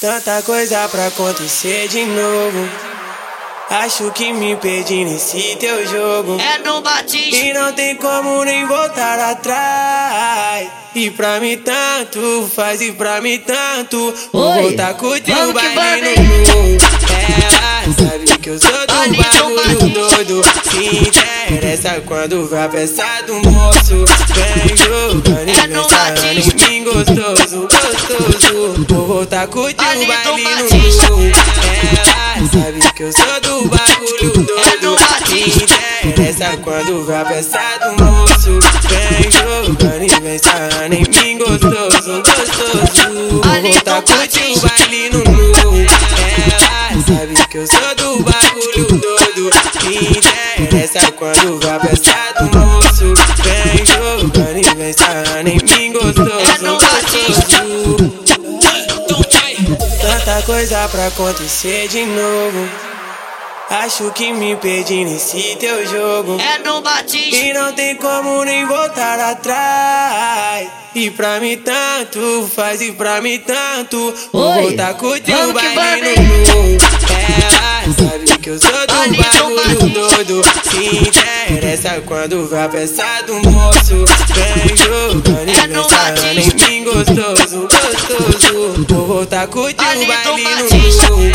Tanta coisa pra acontecer de novo. Acho que me perdi nesse teu jogo. É no Batista. E não tem como nem voltar atrás. E pra mim tanto faz, e pra mim tanto. Vou Oi. voltar com o teu baile no. Ela sabe que eu sou do então bagulho doido. Se interessa quando vai pensar do moço. Vem jogando É e no pensando em Batista. mim gostoso, gostoso. Vou voltar com o teu Olha, baile no Batista. morro. Ela sabe que eu sou do bagulho É doido. Se interessa quando vai pensar do moço. Vem jogando e pensando em mim gostoso, gostoso. Vou voltar então com o teu Batista. baile no morro. Ela sabe que eu sou do bagulho doido. Se interessa quando vai pensar do moço. Vem jogando e pensando em mim É gostoso, Tanta coisa pra acontecer de novo. Acho que me perdi nesse teu jogo. É no Batista. E não tem como nem voltar atrás. E pra mim tanto faz, e pra mim tanto. Vou Oi. voltar com o teu baile no morro. Ela sabe que eu sou do bagulho doido. Se interessa quando vai pensar do moço. Vem jogando É e no pensando em mim gostoso. Vou voltar com o baile no morro.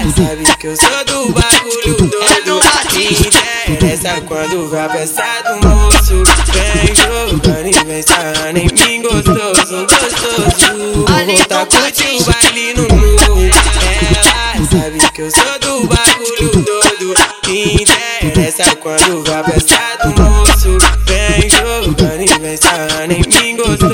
Ela sabe que eu sou do bagulho É doido. Se interessa quando vai pensar do moço. Vem jogando e pensando em mim gostoso, gostoso. Vou então com o baile no morro. Ela sabe que eu sou do bagulho doido. Se interessa quando vai pensar do moço. Vem jogando e pensando em mim gostoso.